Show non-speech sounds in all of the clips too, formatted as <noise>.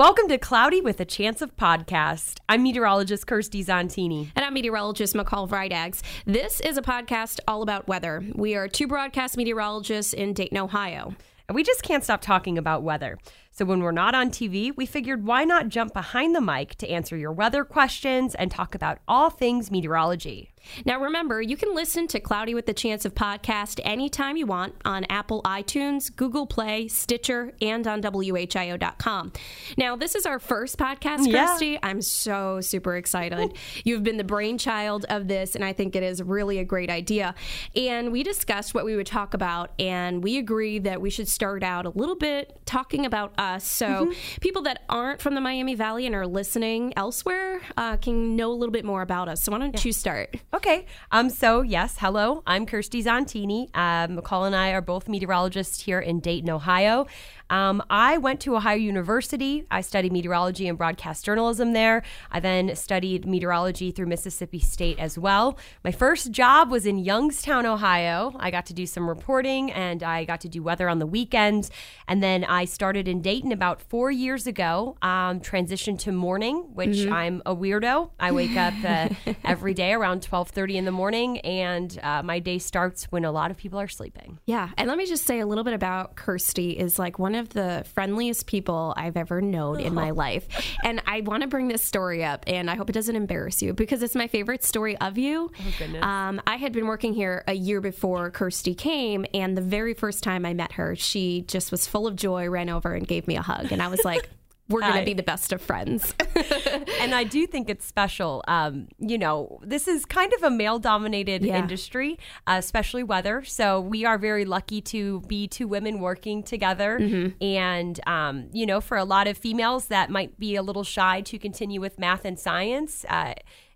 Welcome to Cloudy with a Chance of Podcast. I'm meteorologist Kirstie Zontini. And I'm meteorologist McCall Vrydaghs. This is a podcast all about weather. We are two broadcast meteorologists in Dayton, Ohio. And we just can't stop talking about weather. So when we're not on TV, we figured why not jump behind the mic to answer your weather questions and talk about all things meteorology. Now, remember, you can listen to Cloudy with the Chance of podcast anytime you want on Apple iTunes, Google Play, Stitcher, and on WHIO.com. Now, this is our first podcast, Yeah. I'm so super excited. You've been the brainchild of this, and I think it is really a great idea. And we discussed what we would talk about, and we agreed that we should start out a little bit talking about us. So, people that aren't from the Miami Valley and are listening elsewhere uh, can know a little bit more about us. So, why don't you start? Okay. Um. So yes, hello. I'm Kirstie Zontini. Um, McCall and I are both meteorologists here in Dayton, Ohio. Um, I went to Ohio University. I studied meteorology and broadcast journalism there. I then studied meteorology through Mississippi State as well. My first job was in Youngstown, Ohio. I got to do some reporting and I got to do weather on the weekends. And then I started in Dayton about four years ago. Um, transitioned to morning, which I'm a weirdo. I wake up uh, <laughs> every day around 12:30 in the morning, and uh, my day starts when a lot of people are sleeping. Yeah, and let me just say a little bit about Kirstie is like one of the friendliest people I've ever known in my life. And I want to bring this story up and I hope it doesn't embarrass you because it's my favorite story of you. Oh goodness. Um, I had been working here a year before Kirstie came and the very first time I met her, she just was full of joy, ran over and gave me a hug and I was like we're going to be the best of friends. <laughs> <laughs> and I do think it's special. Um, you know, this is kind of a male dominated Yeah. industry, uh, especially weather. So we are very lucky to be two women working together. Mm-hmm. And, um, you know, for a lot of females that might be a little shy to continue with math and science, uh,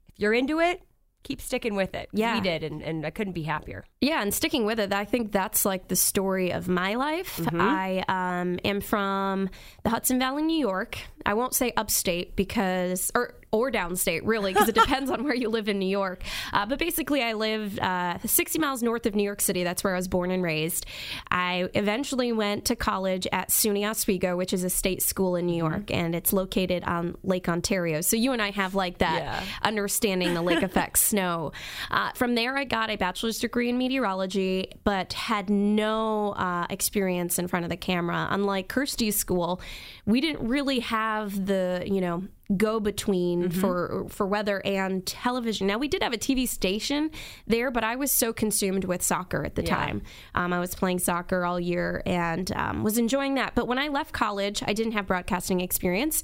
if you're into it, keep sticking with it. Yeah. We did, and, and I couldn't be happier. Yeah, and sticking with it, I think that's like the story of my life. I um, am from the Hudson Valley, New York. I won't say upstate because, or or downstate, really, because it depends on where you live in New York. Uh, but basically, I lived uh, 60 miles north of New York City. That's where I was born and raised. I eventually went to college at SUNY Oswego, which is a state school in New York, and it's located on Lake Ontario. So you and I have like that Yeah. understanding the lake <laughs> effect snow. Uh, from there, I got a bachelor's degree in meteorology, but had no uh, experience in front of the camera. Unlike Kirstie's school, we didn't really have the, you know, go between for for weather and television. Now we did have a TV station there, but I was so consumed with soccer at the time. Um, I was playing soccer all year and um, was enjoying that. But when I left college, I didn't have broadcasting experience,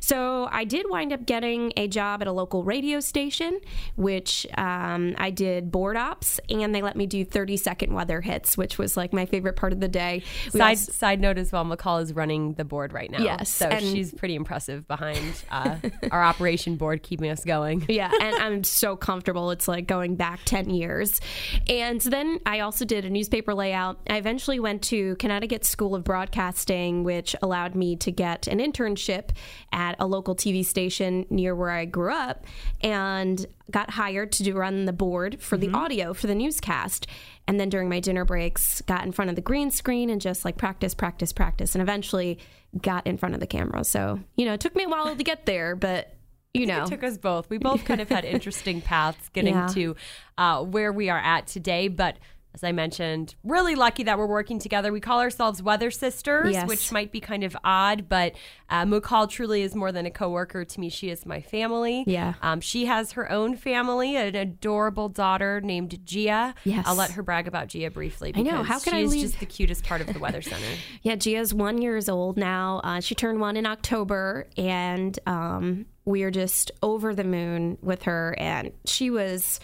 so I did wind up getting a job at a local radio station, which um, I did board ops, and they let me do thirty second weather hits, which was like my favorite part of the day. We Side also- side note as well, McCall is running the board right now. Yes, so and- she's pretty impressive behind uh, <laughs> our operation board, keeping us going. <laughs> yeah, and I'm so comfortable. It's like going back 10 years. And then I also did a newspaper layout. I eventually went to Connecticut School of Broadcasting, which allowed me to get an internship at a local TV station near where I grew up and got hired to do run the board for the audio for the newscast. And then during my dinner breaks, got in front of the green screen and just like practice, practice, practice, and eventually got in front of the camera. So, you know, it took me a while to get there, but you know, It took us both. We both kind of had <laughs> interesting paths getting Yeah. to uh, where we are at today. But as I mentioned, really lucky that we're working together. We call ourselves Weather Sisters, Yes. which might be kind of odd, but uh, McCall truly is more than a coworker to me. She is my family. Yeah. Um, she has her own family, an adorable daughter named Gia. Yes. I'll let her brag about Gia briefly. I Because know. How she I leave- just the cutest part of the Weather Center. <laughs> Yeah, Gia's one years old now. Uh, she turned one in October, and um, we are just over the moon with her. And she was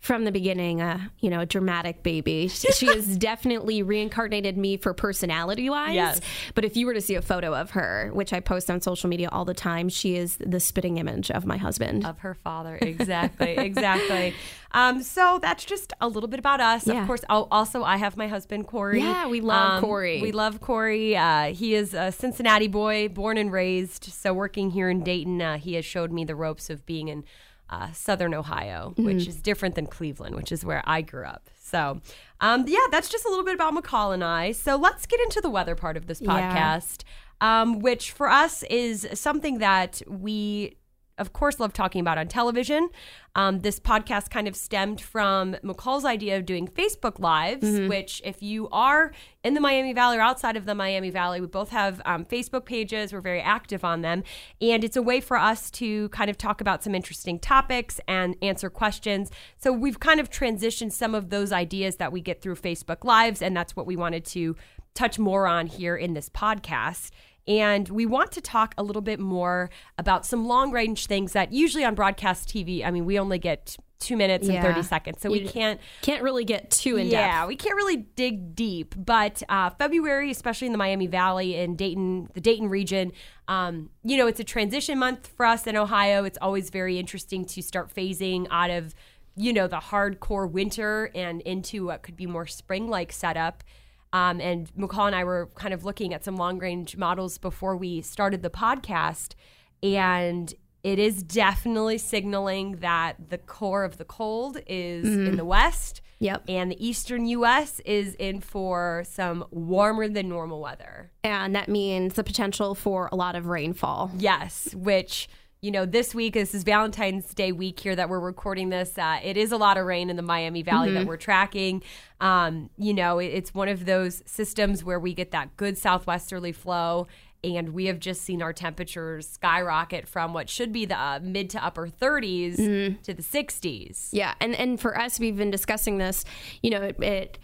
from the beginning, uh, you know, a dramatic baby. She, she has <laughs> definitely reincarnated me for personality wise. Yes. But if you were to see a photo of her, which I post on social media all the time, she is the spitting image of my husband. of her father. Exactly, exactly. Um, so that's just a little bit about us. Yeah. Of course, I'll, also I have my husband Corey. Yeah, we love Um, Corey. We love Corey. Uh, he is a Cincinnati boy, born and raised. So working here in Dayton, uh, he has showed me the ropes of being in uh, Southern Ohio, Mm-hmm. which is different than Cleveland, which is where I grew up. So, um, yeah, that's just a little bit about McCall and I. So let's get into the weather part of this Yeah. podcast, um, which for us is something that we of course, love talking about on television. Um, this podcast kind of stemmed from McCall's idea of doing Facebook Lives, which, if you are in the Miami Valley or outside of the Miami Valley, we both have um, Facebook pages. We're very active on them. And it's a way for us to kind of talk about some interesting topics and answer questions. So we've kind of transitioned some of those ideas that we get through Facebook Lives, and that's what we wanted to touch more on here in this podcast. And we want to talk a little bit more about some long range things that usually on broadcast TV, I mean, we only get two minutes and 30 seconds. So we can't, Can't really get too in yeah, depth. Yeah, we can't really dig deep. But uh, February, especially in the Miami Valley and Dayton, the Dayton region, um, you know, it's a transition month for us in Ohio. It's always very interesting to start phasing out of, you know, the hardcore winter and into what could be more spring like setup. Um, and McCall and I were kind of looking at some long range models before we started the podcast. And it is definitely signaling that the core of the cold is in the west. Yep. And the eastern U.S. is in for some warmer than normal weather. And that means the potential for a lot of rainfall. Yes, which you know this week this is Valentine's Day week here that we're recording this. Uh, it is a lot of rain in the Miami Valley that we're tracking. Um, you know, it, it's one of those systems where we get that good southwesterly flow. And we have just seen our temperatures skyrocket from what should be the uh, mid to upper 30s to the 60s. Yeah, and and for us, we've been discussing this. You know, it, it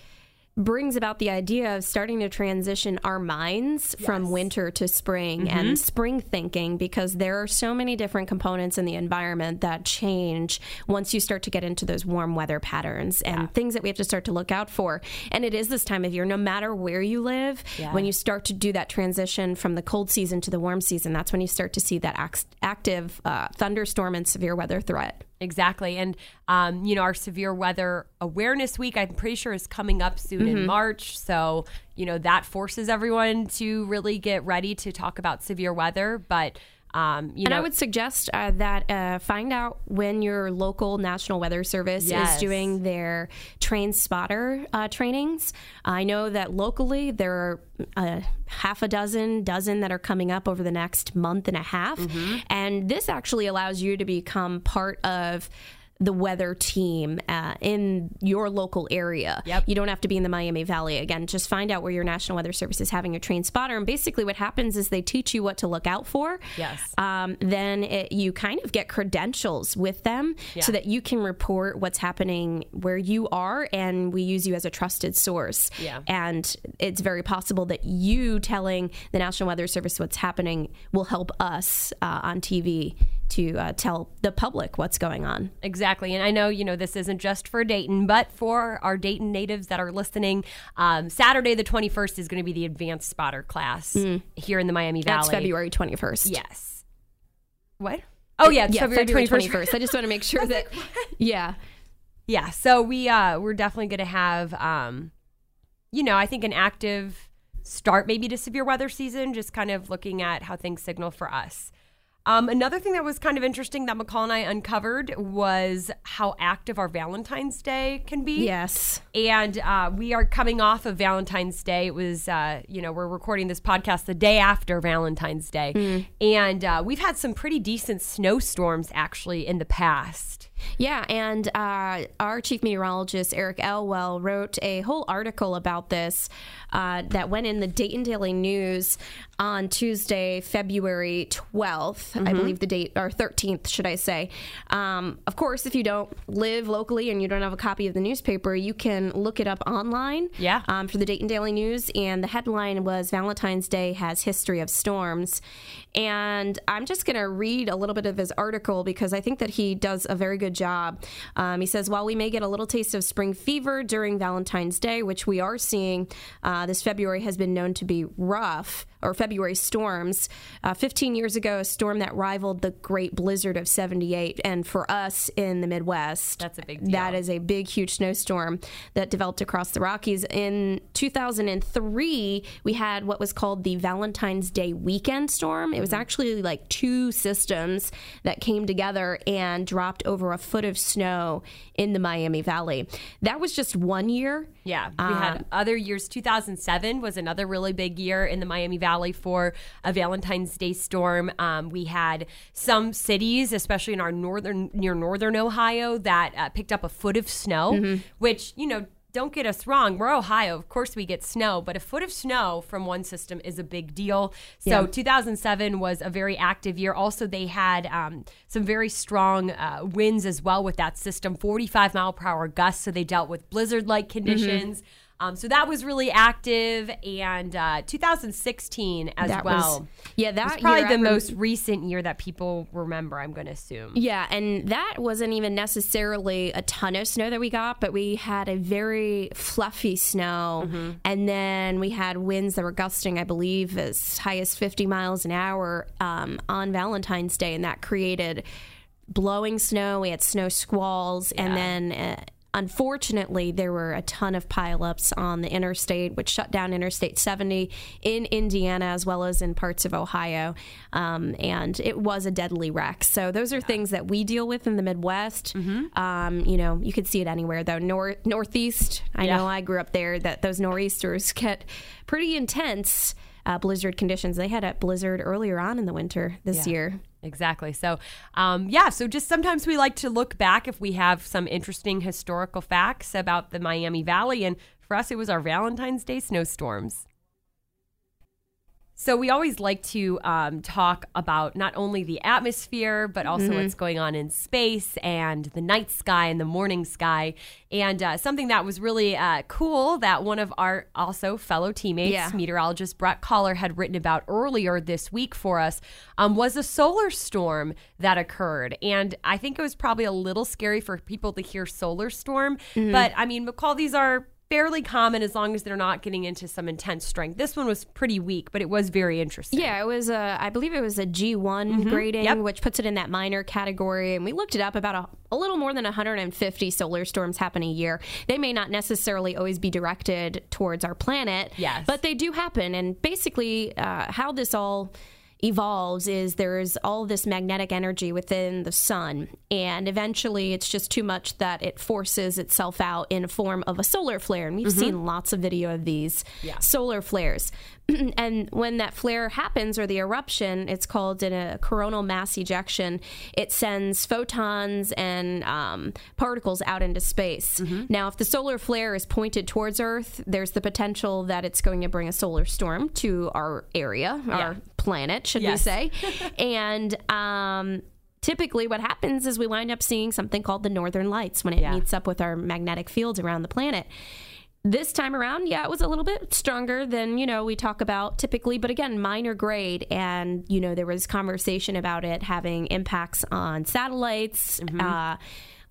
brings about the idea of starting to transition our minds from winter to spring and spring thinking because there are so many different components in the environment that change once you start to get into those warm weather patterns and things that we have to start to look out for. And it is this time of year, no matter where you live, Yeah. when you start to do that transition from the cold season to the warm season, that's when you start to see that act- active uh, thunderstorm and severe weather threat. Exactly. And, um, you know, our severe weather awareness week, I'm pretty sure, is coming up soon in March. So, you know, that forces everyone to really get ready to talk about severe weather. But, um, you And know, I would suggest uh, that uh, find out when your local National Weather Service Yes. is doing their train spotter uh, trainings. I know that locally there are a half a dozen, dozen that are coming up over the next month and a half. Mm-hmm. And this actually allows you to become part of the weather team uh, in your local area. Yep. You don't have to be in the Miami Valley. Again, just find out where your National Weather Service is having your train spotter. And basically, what happens is they teach you what to look out for. Yes. Um, then it, you kind of get credentials with them so that you can report what's happening where you are, and we use you as a trusted source. Yeah. And it's very possible that you telling the National Weather Service what's happening will help us uh, on TV to uh, tell the public what's going on. Exactly. And I know, you know, this isn't just for Dayton, but for our Dayton natives that are listening, um, Saturday the 21st is going to be the advanced spotter class here in the Miami Valley. That's February 21st. Yes. What? Oh, yeah, Yeah, February, February 21st. 21st. I just want to make sure <laughs> that, yeah. Yeah, so we uh we're definitely going to have um you know, I think an active start maybe to severe weather season just kind of looking at how things signal for us. Um, another thing that was kind of interesting that McCall and I uncovered was how active our Valentine's Day can be. Yes. And uh, we are coming off of Valentine's Day. It was, uh, you know, we're recording this podcast the day after Valentine's Day. And uh, we've had some pretty decent snowstorms actually in the past. Yeah, and uh, our chief meteorologist, Eric Elwell, wrote a whole article about this uh, that went in the Dayton Daily News on Tuesday, February 12th, I believe the date, or 13th, should I say. Um, of course, if you don't live locally and you don't have a copy of the newspaper, you can look it up online Yeah. um, for the Dayton Daily News. And the headline was Valentine's Day has history of storms. And I'm just going to read a little bit of his article because I think that he does a very good job. Um, he says, while we may get a little taste of spring fever during Valentine's Day, which we are seeing, uh, this February has been known to be rough or February storms. Uh, 15 years ago, a storm that rivaled the Great Blizzard of 78. And for us in the Midwest, That's a big deal. That is a big, huge snowstorm that developed across the Rockies. In 2003, we had what was called the Valentine's Day weekend storm. It was Mm-hmm. actually like two systems that came together and dropped over a foot of snow in the Miami Valley. That was just one year. Yeah, we had other years. 2007 was another really big year in the Miami Valley for a Valentine's Day storm. Um, we had some cities, especially in our northern near northern Ohio, that uh, picked up a foot of snow. Which you know, don't get us wrong, we're Ohio. Of course, we get snow, but a foot of snow from one system is a big deal. So Yeah. 2007 was a very active year. Also, they had um, some very strong uh, winds as well with that system 45 mile per hour gusts. So they dealt with blizzard like conditions. Um, so that was really active. And uh, 2016 as That well. was yeah. That was probably the rem- most recent year that people remember, I'm going to assume. Yeah, and that wasn't even necessarily a ton of snow that we got, but we had a very fluffy snow. Mm-hmm. And then we had winds that were gusting, I believe, as high as 50 miles an hour um, on Valentine's Day. And that created blowing snow. We had snow squalls. And then. Uh, Unfortunately, there were a ton of pileups on the interstate, which shut down Interstate 70 in Indiana as well as in parts of Ohio. Um, and it was a deadly wreck. So, those are things that we deal with in the Midwest. Um, you know, you could see it anywhere, though. North, Northeast, I Yeah. know I grew up there, that those nor'easters get pretty intense uh, blizzard conditions. They had a blizzard earlier on in the winter this Yeah. year. Exactly. So, um, yeah, so just sometimes we like to look back if we have some interesting historical facts about the Miami Valley. And for us, it was our Valentine's Day snowstorms. So, we always like to um, talk about not only the atmosphere, but also what's going on in space and the night sky and the morning sky. And uh, something that was really uh, cool that one of our also fellow teammates, Yeah. meteorologist Brett Collar, had written about earlier this week for us um, was a solar storm that occurred. And I think it was probably a little scary for people to hear solar storm. But I mean, McCall, these are fairly common as long as they're not getting into some intense strength. This one was pretty weak, but it was very interesting. Yeah, it was a, I believe it was a G1 grading, Yep. which puts it in that minor category. And we looked it up about a, a little more than 150 solar storms happen a year. They may not necessarily always be directed towards our planet, Yes. but they do happen. And basically, uh, how this all evolves is there's all this magnetic energy within the sun. And eventually it's just too much that it forces itself out in a form of a solar flare. And we've mm-hmm. seen lots of video of these Yeah. solar flares <clears throat> and when that flare happens or the eruption it's called in a coronal mass ejection. It sends photons and um, particles out into space. Now if the solar flare is pointed towards earth there's the potential that it's going to bring a solar storm to our area our planet should we say. <laughs> And um, typically what happens is we wind up seeing something called the northern lights when it Yeah. meets up with our magnetic fields around the planet this time around, yeah, it was a little bit stronger than, you know, we talk about typically, but again, minor grade. And, you know, there was conversation about it having impacts on satellites, uh,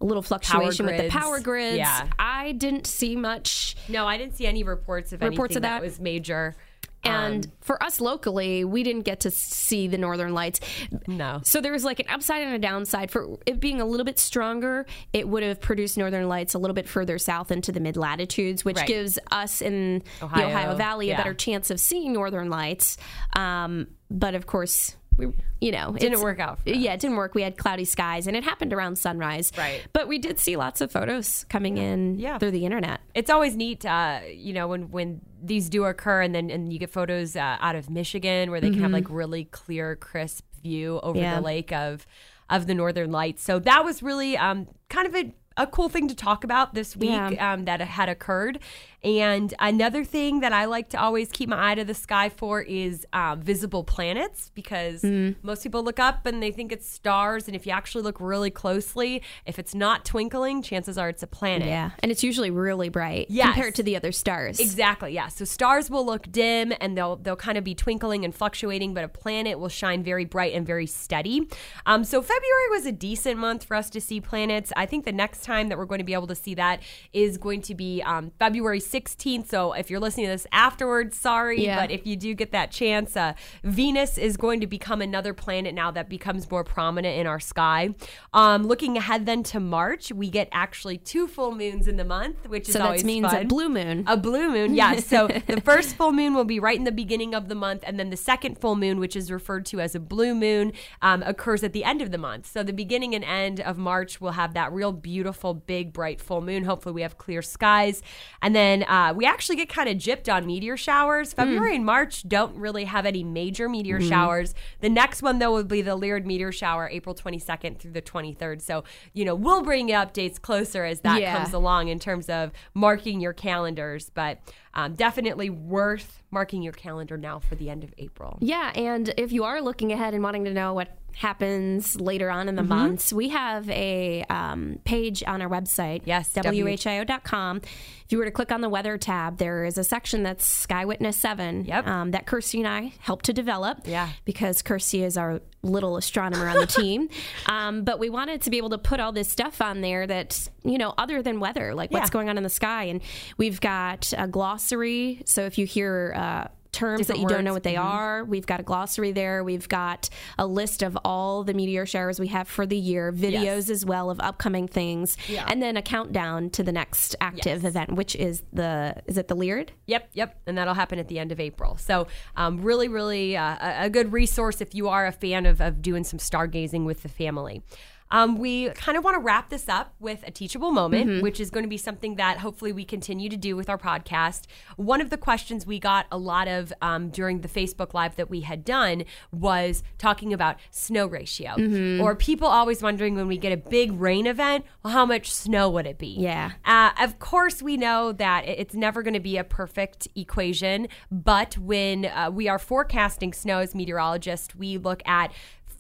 a little fluctuation with the power grids. Yeah. I didn't see much. No, I didn't see any reports of Reports anything of that. that? was major. And Um, for us locally, we didn't get to see the northern lights. no. So there was like an upside and a downside. For it being a little bit stronger, it would have produced northern lights a little bit further south into the mid latitudes, which Right. gives us in Ohio, the Ohio Valley yeah. a better chance of seeing northern lights. Um, but of course, we, you know, it Didn't work out. for. Yeah, it didn't work. We had cloudy skies, and it happened around sunrise. Right. But we did see lots of photos coming in Yeah. through the internet. it's always neat, uh, you know, when when these do occur, and then and you get photos uh, out of Michigan where they can have like really clear, crisp view over Mm-hmm. Yeah. the lake of of the Northern Lights. So that was really um, kind of a a cool thing to talk about this week Yeah. um, that had occurred. And another thing that I like to always keep my eye to the sky for is uh, visible planets because Mm. most people look up and they think it's stars. And if you actually look really closely, if it's not twinkling, chances are it's a planet. Yeah, and it's usually really bright Yes. compared to the other stars. Exactly. Yeah. So stars will look dim and they'll they'll kind of be twinkling and fluctuating, but a planet will shine very bright and very steady. Um, so February was a decent month for us to see planets. I think the next time that we're going to be able to see that is going to be um, February 16th. So if you're listening to this afterwards, sorry, Yeah. but if you do get that chance, uh, Venus is going to become another planet now that becomes more prominent in our sky. Um, looking ahead then to March, we get actually two full moons in the month, which is so always that means fun. a blue moon. A blue moon, yes. <laughs> So the first full moon will be right in the beginning of the month, and then the second full moon, which is referred to as a blue moon, um, occurs at the end of the month. So the beginning and end of March will have that real beautiful, big, bright full moon. Hopefully, we have clear skies, and then uh, we actually get kind of gypped on meteor showers. February and March don't really have any major meteor showers. The next one though will be the Lyrid meteor shower, April 22nd through the 23rd. So you know we'll bring you updates closer as that Yeah. comes along in terms of marking your calendars, but um, definitely worth marking your calendar now for the end of April. Yeah, and if you are looking ahead and wanting to know what happens later on in the Mm-hmm. months, we have a um, page on our website. Yes, WHIO.com. If you were to click on the weather tab, there is a section that's Sky Witness 7 Yep. um, that Kirstie and I helped to develop. Yeah. Because Kirstie is our little astronomer on the team. <laughs> Um, but we wanted to be able to put all this stuff on there that, you know, other than weather, like what's going on in the sky. And we've got a glossary. So if you hear, uh, terms that Different you don't know what they are. We've got a glossary there. We've got a list of all the meteor showers we have for the year, videos Yes. as well of upcoming things, Yeah. and then a countdown to the next active Yes. event, which is the is it the Lyrid? Yep, yep, and that'll happen at the end of April. So, um, really, really uh, a- a good resource if you are a fan of, of doing some stargazing with the family. Um, we kind of want to wrap this up with a teachable moment, which is going to be something that hopefully we continue to do with our podcast. One of the questions we got a lot of um, during the Facebook Live that we had done was talking about snow ratio, or people always wondering when we get a big rain event, well, how much snow would it be? Yeah. Uh, of course, we know that it's never going to be a perfect equation, but when uh, we are forecasting snow as meteorologists, we look at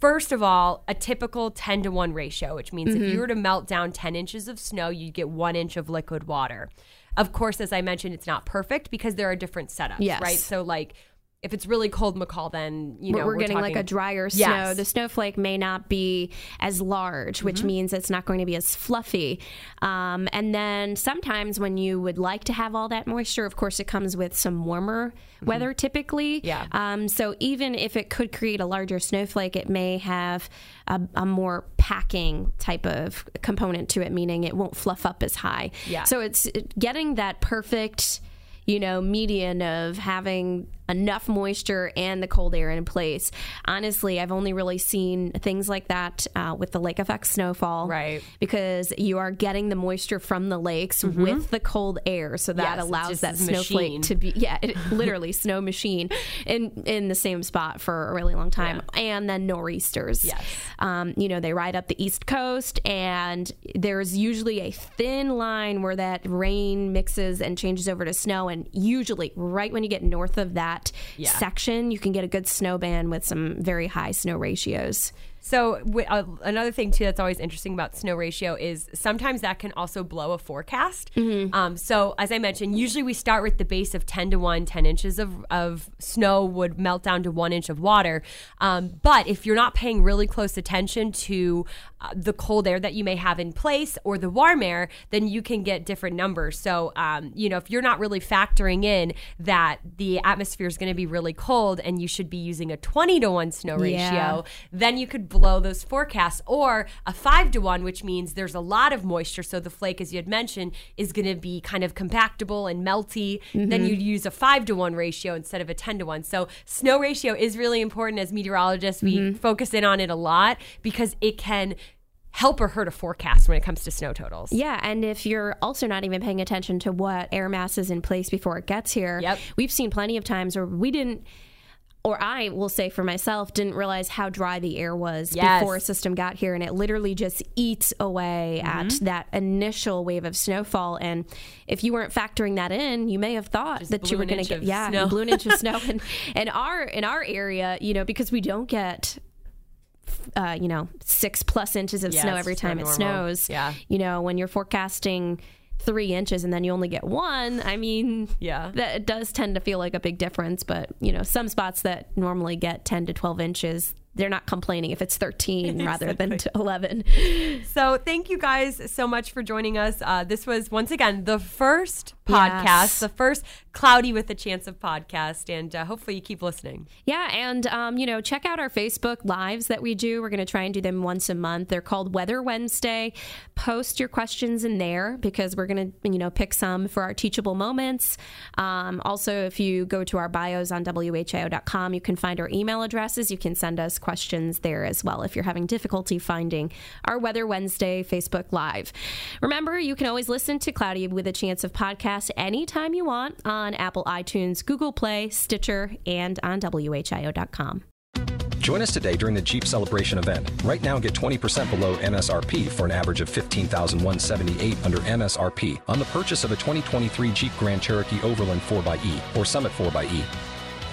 First of all, a typical 10 to 1 ratio, which means Mm-hmm. if you were to melt down 10 inches of snow, you'd get one inch of liquid water. Of course, as I mentioned, it's not perfect because there are different setups, Yes. right? So, like, if it's really cold McCall, then, you know, we're, getting like a drier snow. Yes. Mm-hmm. The snowflake may not be as large, which means it's not going to be as fluffy. Um, and then sometimes when you would like to have all that moisture, of course, it comes with some warmer weather typically. Mm-hmm. Yeah. Um, so even if it could create a larger snowflake, it may have a, a more packing type of component to it, meaning it won't fluff up as high. Yeah. So it's getting that perfect you know, median of having enough moisture and the cold air in place. Honestly, I've only really seen things like that uh, with the lake effect snowfall. Right. Because you are getting the moisture from the lakes with the cold air. So that Mm-hmm. Yes, allows that snowflake machine. to be, yeah, it, literally <laughs> snow machine in, in the same spot for a really long time. And then nor'easters. Yes. Um, you know, they ride up the East Coast, and there's usually a thin line where that rain mixes and changes over to snow. And usually, right when you get north of that Yeah. section, you can get a good snow band with some very high snow ratios. So w- uh, another thing too that's always interesting about snow ratio is sometimes that can also blow a forecast. Um, so as I mentioned, usually we start with the base of 10 to 1, 10 inches of, of snow would melt down to one inch of water. Um, but if you're not paying really close attention to uh, the cold air that you may have in place or the warm air, then you can get different numbers. So, um, you know, if you're not really factoring in that the atmosphere is going to be really cold and you should be using a 20 to 1 snow ratio, Yeah. then you could blow those forecasts or a five to one, which means there's a lot of moisture. So the flake, as you had mentioned, is going to be kind of compactable and melty. Then mm-hmm. you'd use a five to one ratio instead of a 10 to one. So snow ratio is really important as meteorologists. We mm-hmm. focus in on it a lot because it can help or hurt a forecast when it comes to snow totals. Yeah, and if you're also not even paying attention to what air mass is in place before it gets here, Yep. we've seen plenty of times where we didn't. Or I will say for myself, didn't realize how dry the air was Yes. before a system got here, and it literally just eats away at that initial wave of snowfall. And if you weren't factoring that in, you may have thought that you were going to get yeah, snow. blew an inch of snow. <laughs> And and our in our area, you know, because we don't get uh, you know, six plus inches of snow every time it normal. snows. Yeah. You know, when you're forecasting three inches and then you only get one, I mean, Yeah. that it does tend to feel like a big difference. But, you know, some spots that normally get 10 to 12 inches, they're not complaining if it's 13 <laughs> rather than <laughs> 11. So thank you guys so much for joining us. Uh, this was once again the first podcast, Yes. the first Cloudy with a Chance of podcast, and uh, hopefully you keep listening. Yeah, and um, you know, check out our Facebook lives that we do. We're going to try and do them once a month. They're called Weather Wednesday. Post your questions in there because we're going to, you know, pick some for our teachable moments. Um, also, if you go to our bios on whio.com, you can find our email addresses. You can send us questions there as well if you're having difficulty finding our Weather Wednesday Facebook Live. Remember, you can always listen to Cloudy with a Chance of podcast anytime you want on Apple iTunes, Google Play, Stitcher, and on WHIO.com. Join us today during the Jeep Celebration event. Right now, get 20% below MSRP for an average of 15178 under MSRP on the purchase of a 2023 Jeep Grand Cherokee Overland 4xE or Summit 4xE.